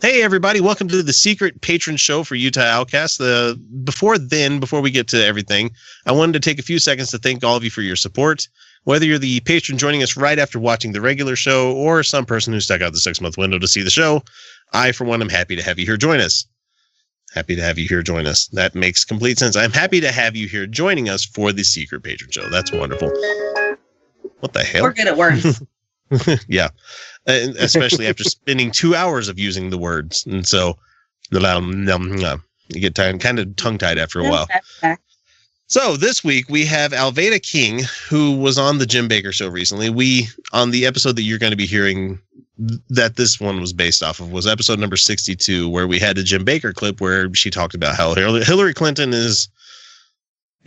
Hey everybody, welcome to the secret patron show for Utah Outcast. Uh, before then, before we get to everything, I wanted to take a few seconds to thank all of you for your support. Whether you're the patron joining us right after watching the regular show or some person who stuck out the six month window to see the show, I, for one, am happy to have you here join us. Happy to have you here join us. That makes complete sense. I'm happy to have you here joining us for the secret patron show. That's wonderful. What the hell? We're good at words. yeah, and especially after spending two hours of using the words, and so you get tired, kind of tongue tied after a while. So this week we have Alveda King, who was on the Jim Bakker show recently. We on the episode that you're going to be hearing that this one was based off of was episode number 62, where we had a Jim Bakker clip where she talked about how Hillary Clinton is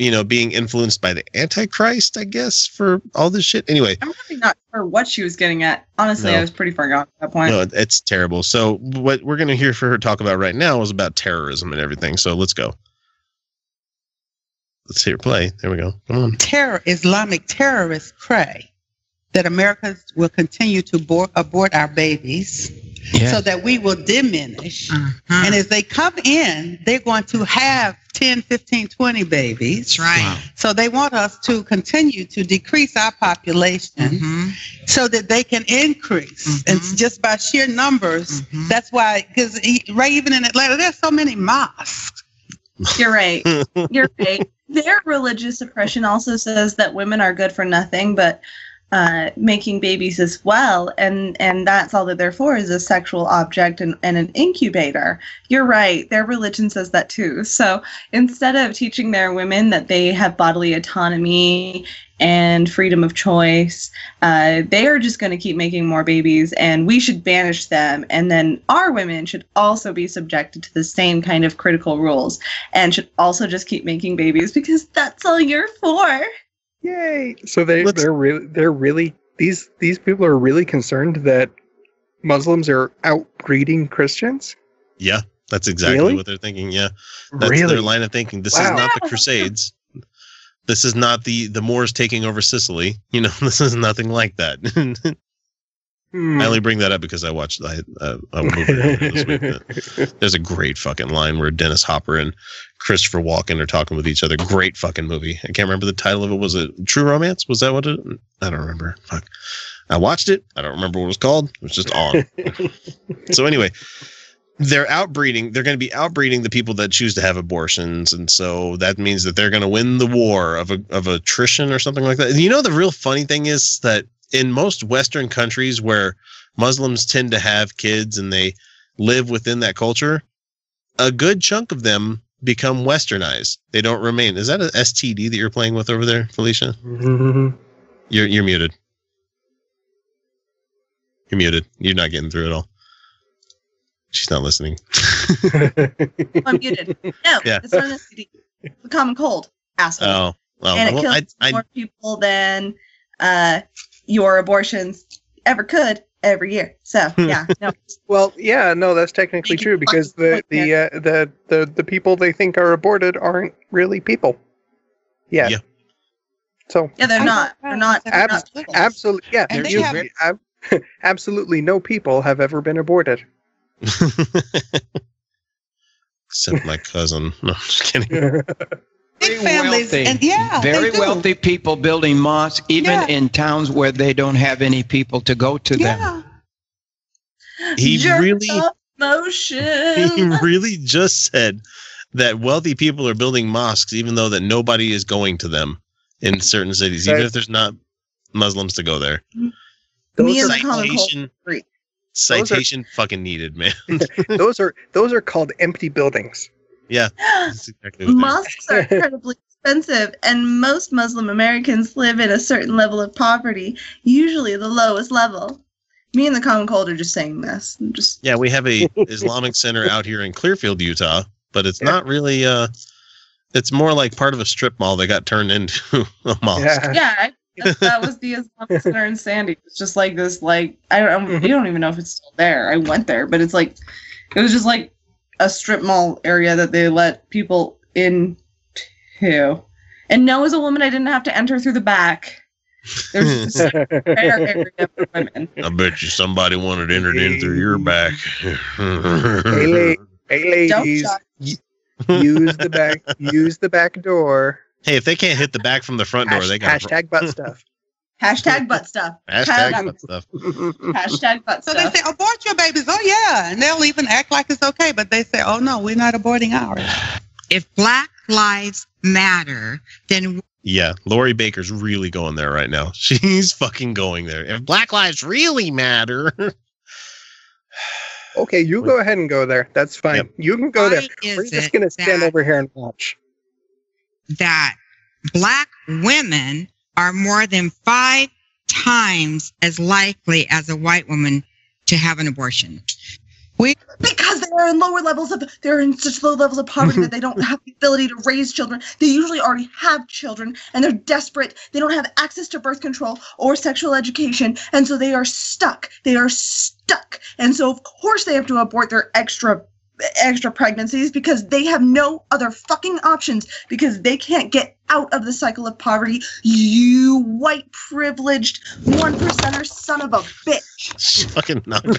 you know, being influenced by the Antichrist, I guess, for all this shit. Anyway, I'm really not sure what she was getting at. Honestly, no. I was pretty far gone at that point. No, it's terrible. So, what we're going to hear for her talk about right now is about terrorism and everything. So, let's go. Let's hear play. There we go. Come on. Terror, Islamic terrorists pray that Americans will continue to abort, abort our babies yeah. so that we will diminish. Uh-huh. And as they come in, they're going to have 10, 15, 20 babies. That's right. Wow. So they want us to continue to decrease our population mm-hmm. so that they can increase. Mm-hmm. And just by sheer numbers, mm-hmm. that's why, because right, even in Atlanta, there's so many mosques. You're right. You're right. Their religious oppression also says that women are good for nothing, but uh, making babies as well, and and that's all that they're for is a sexual object and, and an incubator. You're right. Their religion says that too. So instead of teaching their women that they have bodily autonomy and freedom of choice, uh, they are just going to keep making more babies, and we should banish them. And then our women should also be subjected to the same kind of critical rules, and should also just keep making babies because that's all you're for. Yay! So they Let's, they're really they're really these these people are really concerned that Muslims are outbreeding Christians. Yeah, that's exactly really? what they're thinking. Yeah, that's really? their line of thinking. This wow. is not the Crusades. This is not the the Moors taking over Sicily. You know, this is nothing like that. Hmm. I only bring that up because I watched uh, a movie this week. There's a great fucking line where Dennis Hopper and Christopher Walken are talking with each other. Great fucking movie. I can't remember the title of it. Was it True Romance? Was that what it? I don't remember. Fuck. I watched it. I don't remember what it was called. It was just on. so anyway, they're outbreeding. They're going to be outbreeding the people that choose to have abortions, and so that means that they're going to win the war of a, of attrition or something like that. And you know, the real funny thing is that in most Western countries where Muslims tend to have kids and they live within that culture, a good chunk of them become westernized. They don't remain. Is that an STD that you're playing with over there, Felicia? Mm-hmm. You're you're muted. You're muted. You're not getting through at all. She's not listening. I'm muted. No, yeah. it's not an STD. The common cold, asshole. Oh, well, and it well, kills I, I, more people than uh, your abortions ever could every year. So yeah, no. well, yeah, no, that's technically true because the the, uh, the the the people they think are aborted aren't really people. Yeah. yeah. So yeah, they're not. They're not. They're abs- not absolutely. Yeah. You, have, ab- absolutely no people have ever been aborted. Except my cousin. No, I'm just kidding. Big families, wealthy, and yeah, very wealthy people building mosques, even yeah. in towns where they don't have any people to go to yeah. them. He Jerk really motion. He really just said that wealthy people are building mosques, even though that nobody is going to them in certain cities, even if there's not Muslims to go there. Me citation, citation are, fucking needed, man. those are those are called empty buildings. Yeah. Exactly Mosques are incredibly expensive, and most Muslim Americans live in a certain level of poverty, usually the lowest level. Me and the Common Cold are just saying this. I'm just yeah, we have a Islamic center out here in Clearfield, Utah, but it's yeah. not really. uh It's more like part of a strip mall that got turned into a mosque. Yeah. yeah that, that was the Islamic Center in Sandy. It's just like this, like I don't, mm-hmm. you don't even know if it's still there. I went there, but it's like it was just like a strip mall area that they let people into. And no, as a woman, I didn't have to enter through the back. There's a area for women. I bet you somebody wanted entered in through your back. hey, la- hey ladies, use the back. Use the back door. Hey, if they can't hit the back from the front door, Hash- they got hashtag butt stuff. Hashtag butt stuff. hashtag butt stuff. Hashtag butt stuff. So stuff. they say, abort your babies. Oh, yeah. And they'll even act like it's okay. But they say, oh, no, we're not aborting ours. If Black Lives Matter, then Yeah, Lori Bakker's really going there right now. She's fucking going there. If Black Lives really matter, Okay, you go ahead and go there. That's fine. Yep. You can go there. We're just gonna stand over here and watch. that black women are more than five times as likely as a white woman to have an abortion. We- because they're in lower levels of they're in such low levels of poverty that they don't have the ability to raise children. They usually already have children and they're desperate. They don't have access to birth control or sexual education and so they are stuck. They are stuck. And so of course they have to abort their extra extra pregnancies because they have no other fucking options because they can't get out of the cycle of poverty you white privileged one percenter son of a bitch fucking not.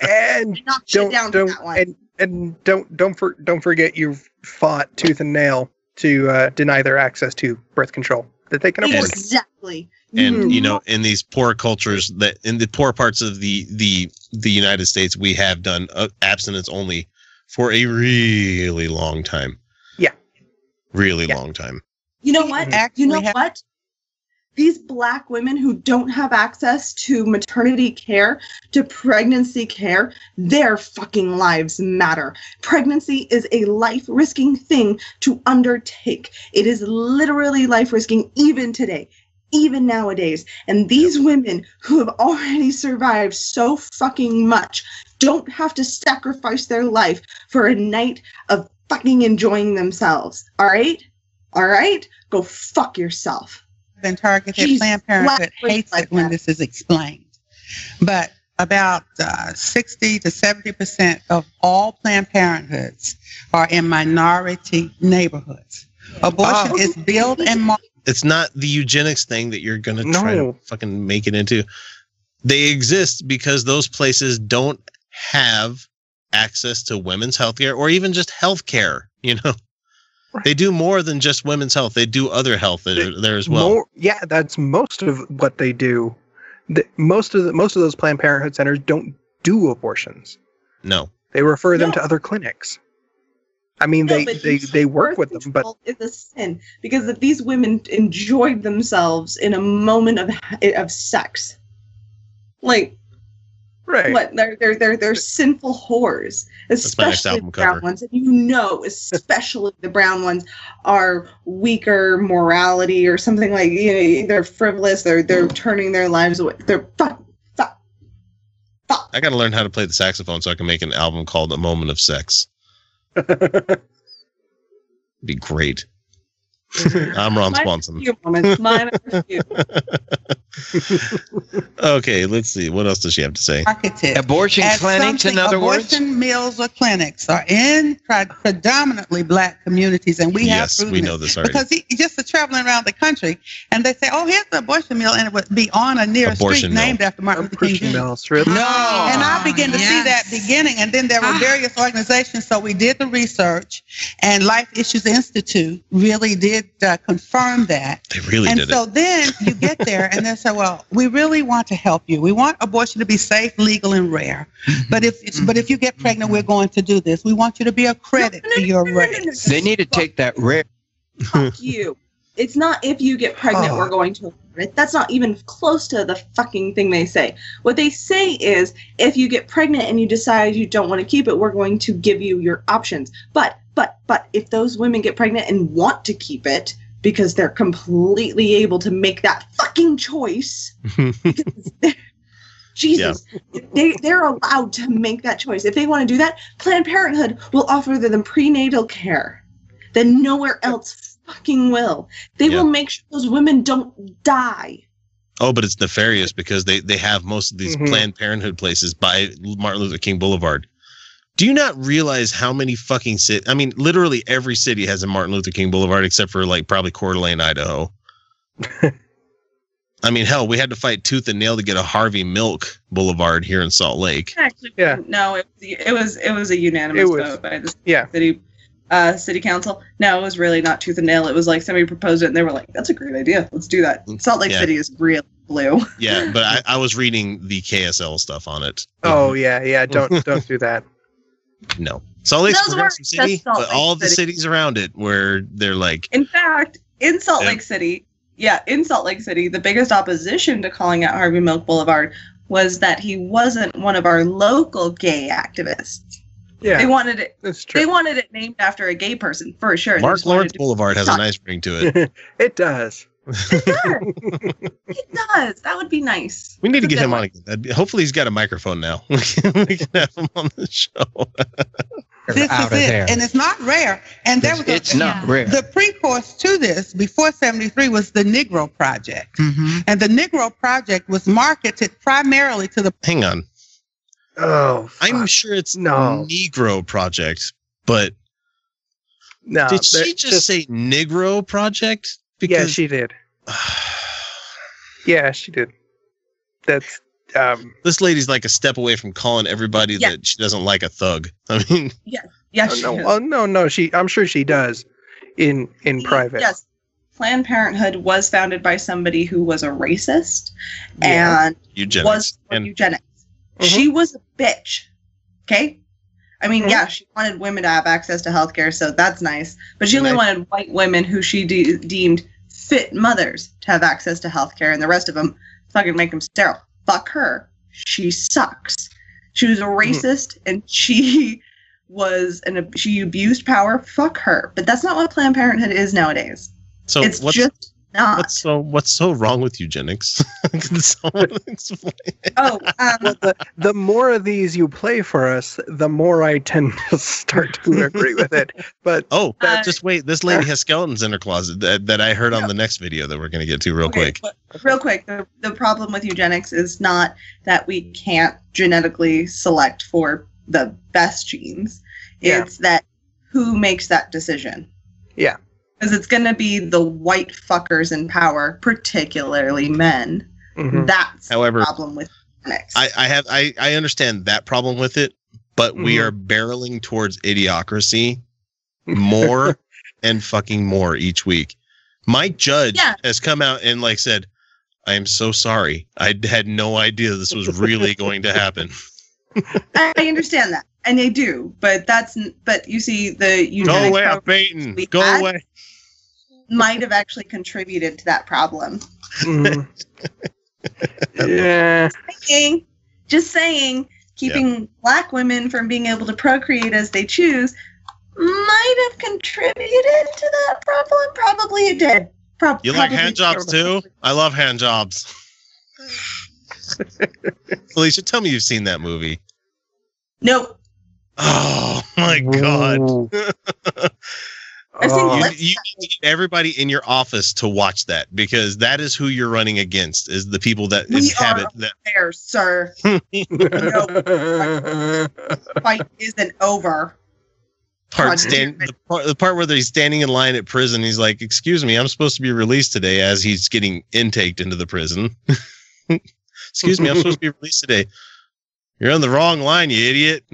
And knock don't down don't that one and and don't don't for, don't forget you've fought tooth and nail to uh, deny their access to birth control that they can afford. Exactly. And you Mhm. know in these poor cultures that in the poor parts of the the the united states we have done uh, abstinence only for a really long time Yeah. really Yeah. long time you know what? Actually You know have- what? These black women who don't have access to maternity care, to pregnancy care, their fucking lives matter. Pregnancy is a life risking thing to undertake. It is literally life risking even today, even nowadays. And these women who have already survived so fucking much don't have to sacrifice their life for a night of fucking enjoying themselves. All right? All right? Go fuck yourself. been targeted. Jesus, Planned Parenthood black hates like it when that. this is explained. But about uh, 60 to 70 percent of all Planned Parenthoods are in minority neighborhoods. Abortion Oh. is billed and marketed. It's not the eugenics thing that you're gonna try to fucking make it into they exist because those places don't have access to women's health care or even just health care you know they do more than just women's health they do other health there, there as well More, yeah, that's most of what they do. The, most of the, most of those Planned Parenthood centers don't do abortions. no They refer them No. to other clinics. I mean, No, they they, they work with them, but it's a sin because if these women enjoyed themselves in a moment of of sex, like right. what they're they're they're they're sinful whores, especially the brown cover. ones, and you know, especially the brown ones are weaker morality or something like you know they're frivolous, they're they're mm. turning their lives away, they're fuck fuck fuck. i gotta learn how to play the saxophone so i can make an album called a moment of sex be great. I'm ron Mine swanson. few moments, mine are few. okay let's see what else does she have to say marketed Abortion as clinics, in something- other words? abortion mills or clinics are in predominantly black communities, and we have yes proven we know this already because he, just traveling around the country, and they say, "Oh, here's the abortion mill," and it would be on a near Abortion street mill. named after Martin Luther King Abortion Jr. mills. No. And I began to see that beginning, and then there were Ah. various organizations. So we did the research, and Life Issues Institute really did uh, confirm that. they really and did And so it then you get there, and they say, "Well, we really want to help you. We want abortion to be safe, legal, and rare. Mm-hmm. But if but if you get pregnant, we're mm-hmm. going to do this. We want you to be a credit No, no, to your no, no, no, no, race." no. They need to take that rare. fuck you. It's not if you get pregnant, Oh. we're going to abort it. That's not even close to the fucking thing they say. What they say is if you get pregnant and you decide you don't want to keep it, we're going to give you your options. But, but, but if those women get pregnant and want to keep it because they're completely able to make that fucking choice, because they're- Jesus, they, they're allowed to make that choice. If they want to do that, Planned Parenthood will offer them prenatal care that nowhere else fucking will. They Yeah. will make sure those women don't die. Oh, but it's nefarious because they they have most of these Mhm. Planned Parenthood places by Martin Luther King Boulevard. Do you not realize how many fucking cit? I mean, literally every city has a Martin Luther King Boulevard except for like probably Coeur d'Alene, Idaho. I mean, hell, we had to fight tooth and nail to get a Harvey Milk Boulevard here in Salt Lake. Actually, yeah. No, it, it was it was a unanimous was, vote by the yeah. city uh, city council. No, it was really not tooth and nail. It was like somebody proposed it, and they were like, "That's a great idea. Let's do that." Salt Lake yeah. City is real blue. yeah, but I, I was reading the KSL stuff on it. Oh yeah, yeah. Don't don't do that. No, Salt Lake's progressive city, but Lake all City. the cities around it where they're like. In fact, in Salt yeah. Lake City, yeah, in Salt Lake City, the biggest opposition to calling out Harvey Milk Boulevard was that he wasn't one of our local gay activists. Yeah, they wanted it. That's true. They wanted it named after a gay person for sure. Mark Lawrence Boulevard has a nice ring to it. it does. It does. it does. That would be nice. We need That's to get him one. on again. Hopefully, he's got a microphone now. we can have him on the show this is it. There. And it's not rare. And there was it's a, not yeah. rare. The precourse to this before 73 was the Negro Project. Mm-hmm. And the Negro Project was marketed primarily to the Hang on. Oh. Fuck. I'm sure it's no Negro Project, but no, did she just, just, say Negro Project? Because yeah, she did. yeah, she did. That's um, this lady's like a step away from calling everybody yeah. that she doesn't like a thug. I mean, yeah, yeah, oh, no, oh, no, no, she. I'm sure she does in in private. Yes, Planned Parenthood was founded by somebody who was a racist yeah. and eugenics. was and, eugenics. Mm-hmm. She was a bitch. Okay. I mean, mm-hmm. yeah, she wanted women to have access to healthcare, so that's nice. But she only nice. wanted white women who she de- deemed fit mothers to have access to healthcare, and the rest of them fucking make them sterile fuck her. She sucks. She was a mm-hmm. racist and she was an she abused power. Fuck her. But that's not what Planned Parenthood is nowadays. So it's what's, just not. What's so what's so wrong with eugenics? Can someone explain? Oh, um, well, the the more of these you play for us, the more I tend to start to agree with it. But oh, uh, just wait. This lady uh, has skeletons in her closet that, that I heard on the next video that we're going to get to real okay, quick. Real quick, the, the problem with eugenics is not that we can't genetically select for the best genes. It's yeah. that who makes that decision. Yeah because it's going to be the white fuckers in power, particularly men. Mm-hmm. That's however the problem with genetics. I, I have I, I understand that problem with it, but mm-hmm. we are barreling towards idiocracy more and fucking more each week. Mike Judge yeah. has come out and like said, "I am so sorry. I had no idea this was really going to happen." I understand that, and they do, but that's but you see the you go away, Peyton. Go away might have actually contributed to that problem. Mm. yeah. Just saying, just saying, keeping yep. black women from being able to procreate as they choose might have contributed to that problem. Probably it did. Pro- you like hand jobs too? I love hand jobs. Alicia, tell me you've seen that movie. Nope. Oh my god. I've seen uh, you, you need everybody in your office to watch that because that is who you're running against is the people that we inhabit that there, sir. no, fight isn't over. Part stand the part, the part where he's standing in line at prison. He's like, "Excuse me, I'm supposed to be released today." As he's getting intaked into the prison. Excuse me, I'm supposed to be released today. You're on the wrong line, you idiot.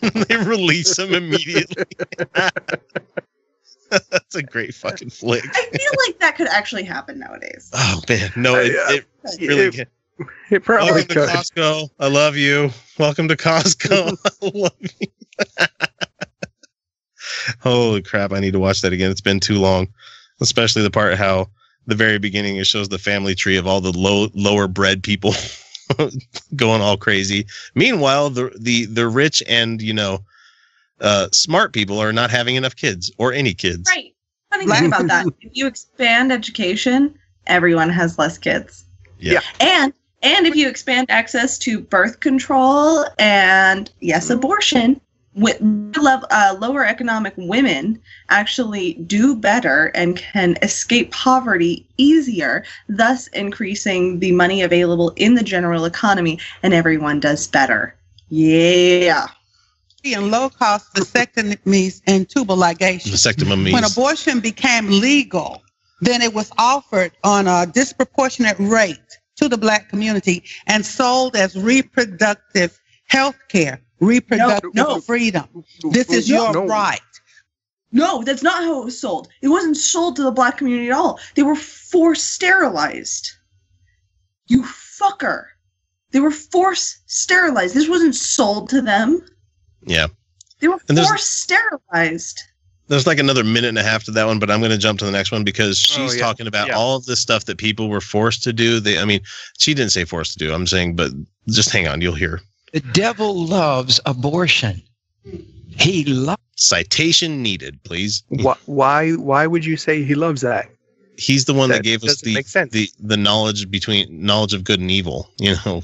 they release him immediately. That's a great fucking flick. I feel like that could actually happen nowadays. Oh man, no, it, it really can. It probably Welcome could. to Costco. I love you. Welcome to Costco. I love you. Holy crap! I need to watch that again. It's been too long, especially the part how the very beginning it shows the family tree of all the low lower bred people going all crazy. Meanwhile, the the the rich and you know uh, smart people are not having enough kids or any kids. Right. Funny thing about that, if you expand education, everyone has less kids. Yeah. yeah. And and if you expand access to birth control and yes, abortion, with uh, lower economic women actually do better and can escape poverty easier, thus increasing the money available in the general economy, and everyone does better. Yeah. And low cost vasectomies and tubal ligation. Vasectomies. When abortion became legal, then it was offered on a disproportionate rate to the black community and sold as reproductive health care, reproductive no, no. freedom. This is no, your right. No, that's not how it was sold. It wasn't sold to the black community at all. They were force sterilized. You fucker. They were force sterilized. This wasn't sold to them. Yeah. They were force sterilized. There's like another minute and a half to that one, but I'm going to jump to the next one because oh, she's oh, yeah. talking about yeah. all of this stuff that people were forced to do. They, I mean, she didn't say forced to do. I'm saying, but just hang on, you'll hear. The devil loves abortion. He loves. Citation needed, please. Why? Why would you say he loves that? He's the one that, that gave us the, the the knowledge between knowledge of good and evil. You know.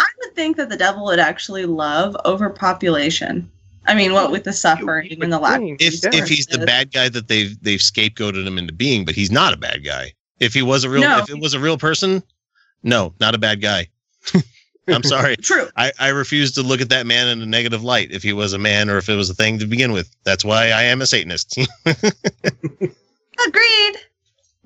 I would think that the devil would actually love overpopulation. I mean, what with the suffering and the lack. If if he's the bad guy that they've they've scapegoated him into being, but he's not a bad guy. If he was a real, no. if it was a real person, no, not a bad guy. I'm sorry. True. I, I refuse to look at that man in a negative light if he was a man or if it was a thing to begin with. That's why I am a Satanist. Agreed.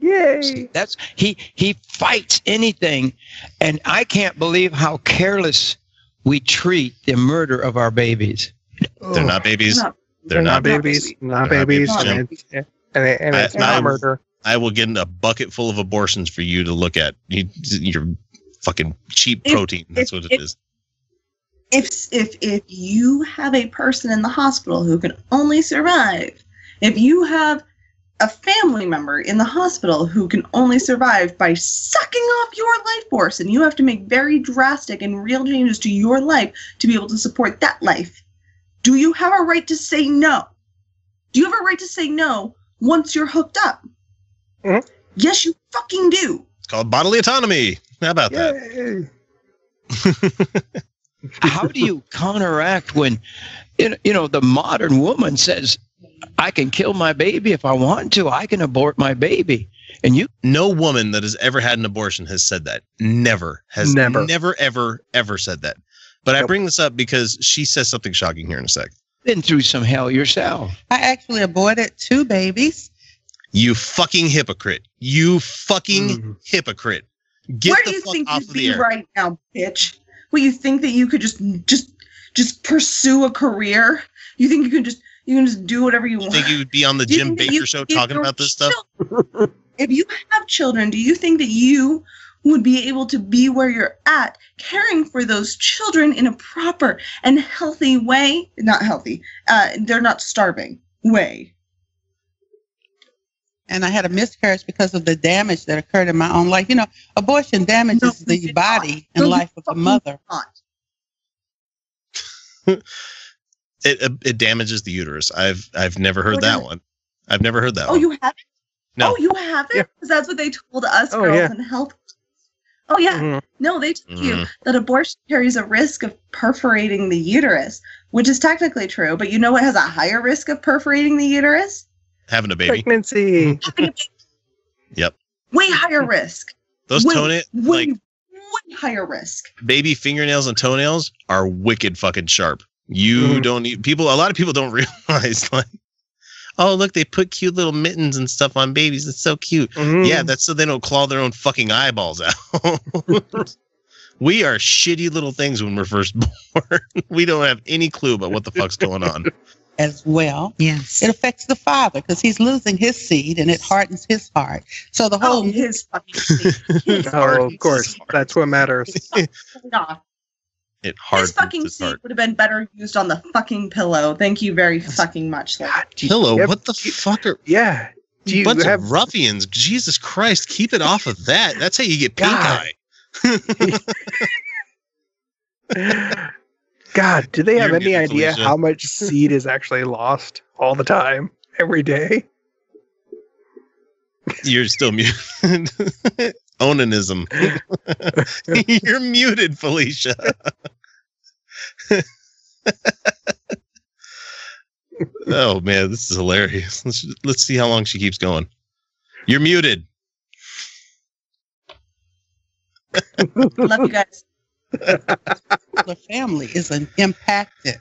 Yay. That's he he fights anything. And I can't believe how careless we treat the murder of our babies. They're not babies. They're, they're not, not, babies. Not They're babies. Not babies. And, and, and it's I, not I, murder. I will get in a bucket full of abortions for you to look at. You, you're fucking cheap if, protein. That's if, what it if, is. If if if you have a person in the hospital who can only survive, if you have a family member in the hospital who can only survive by sucking off your life force, and you have to make very drastic and real changes to your life to be able to support that life, do you have a right to say no? Do you have a right to say no once you're hooked up? Mm-hmm. Yes, you fucking do. It's called bodily autonomy. How about Yay. that? How do you counteract when, you know, the modern woman says, I can kill my baby if I want to. I can abort my baby. And you no woman that has ever had an abortion has said that. Never has never never ever ever said that. But nope. I bring this up because she says something shocking here in a sec. Been through some hell yourself. I actually aborted two babies. You fucking hypocrite. You fucking mm-hmm. hypocrite. Get Where do you think you'd be right now, bitch? Well, you think that you could just just just pursue a career? You think you can just you can just do whatever you, you want? Think you would be on the Jim Bakker show talking about this stuff? if you have children, do you think that you would be able to be where you're at, caring for those children in a proper and healthy way? Not healthy. Uh, they're not starving way and I had a miscarriage because of the damage that occurred in my own life. You know, abortion damages no, the body and life of the mother. it it damages the uterus. I've I've never heard that one. I've never heard that. Oh, one. you haven't? No. Oh, you haven't? Because yeah. that's what they told us oh, girls yeah. in health. Oh yeah. Mm-hmm. No, they told mm-hmm. you that abortion carries a risk of perforating the uterus, which is technically true. But you know what has a higher risk of perforating the uterus? having a baby. Pregnancy. yep. Way higher risk. Those toenails, like way higher risk. Baby fingernails and toenails are wicked fucking sharp. You mm. don't need people. A lot of people don't realize like, oh look, they put cute little mittens and stuff on babies. It's so cute. Mm. Yeah, that's so they don't claw their own fucking eyeballs out. we are shitty little things when we're first born. we don't have any clue about what the fuck's going on as well. Yes. It affects the father because he's losing his seed and it hardens his heart. So the whole oh, his fucking seed. His oh, of course. That's what matters. It hardens his fucking his seed would have been better used on the fucking pillow. Thank you very fucking much. God, pillow? Yep. What the fuck are? Yeah. Do you Bunch have... of ruffians. Jesus Christ, keep it off of that. That's how you get pink God. eye. God, do they have You're any idea Felicia. how much seed is actually lost all the time, every day? You're still muted. Onanism. You're muted, Felicia. oh man, this is hilarious. Let's let's see how long she keeps going. You're muted. Love you guys the family is impacted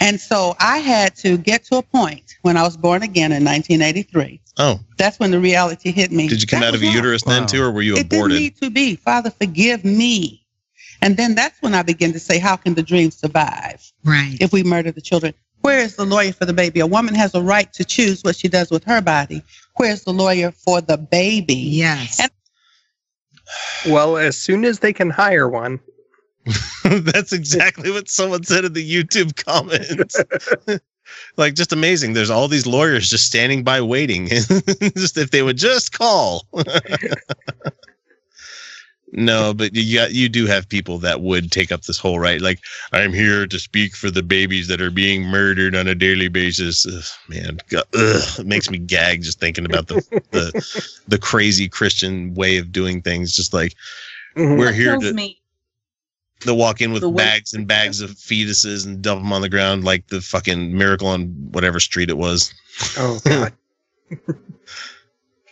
And so I had to get to a point when I was born again in 1983. Oh. That's when the reality hit me. Did you come that out of a uterus wow. then too, or were you it aborted? It didn't need to be. Father, forgive me. And then that's when I begin to say, how can the dream survive? Right. If we murder the children. Where is the lawyer for the baby? A woman has a right to choose what she does with her body. Where's the lawyer for the baby? Yes. And- well, as soon as they can hire one. That's exactly what someone said in the YouTube comments. like just amazing. There's all these lawyers just standing by waiting. just if they would just call. No, but you got you do have people that would take up this whole right. Like I'm here to speak for the babies that are being murdered on a daily basis. Ugh, man, God, ugh, it makes me gag just thinking about the the the crazy Christian way of doing things. Just like mm-hmm. we're here to. Me. To walk in with bags and bags of fetuses and dump them on the ground like the fucking miracle on whatever street it was. Oh god.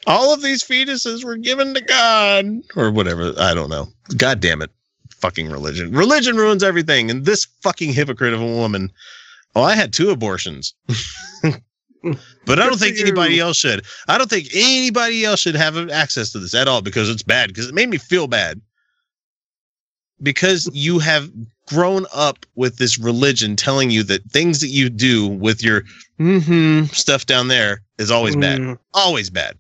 all of these fetuses were given to God or whatever. I don't know. God damn it. Fucking religion. Religion ruins everything. And this fucking hypocrite of a woman. Oh, I had two abortions. but I don't think anybody else should. I don't think anybody else should have access to this at all because it's bad, because it made me feel bad. Because you have grown up with this religion telling you that things that you do with your mm-hmm stuff down there is always bad. Mm. Always bad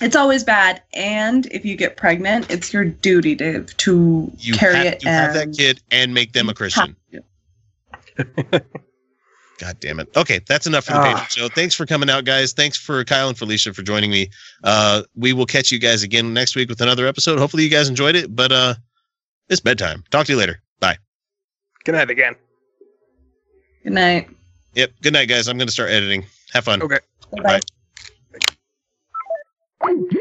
it's always bad and if you get pregnant it's your duty to to you carry have it to have that kid and make them a christian. god damn it. Okay that's enough for the ah. show. Thanks for coming out guys. Thanks for kyle and felicia for joining me. Uh we will catch you guys again next week with another episode. Hopefully you guys enjoyed it but uh it's bedtime. Talk to you later. Bye. Good night again. Good night. Yep. Good night guys. I'm gonna start editing. Have fun. Okay. Bye, bye. Thank you.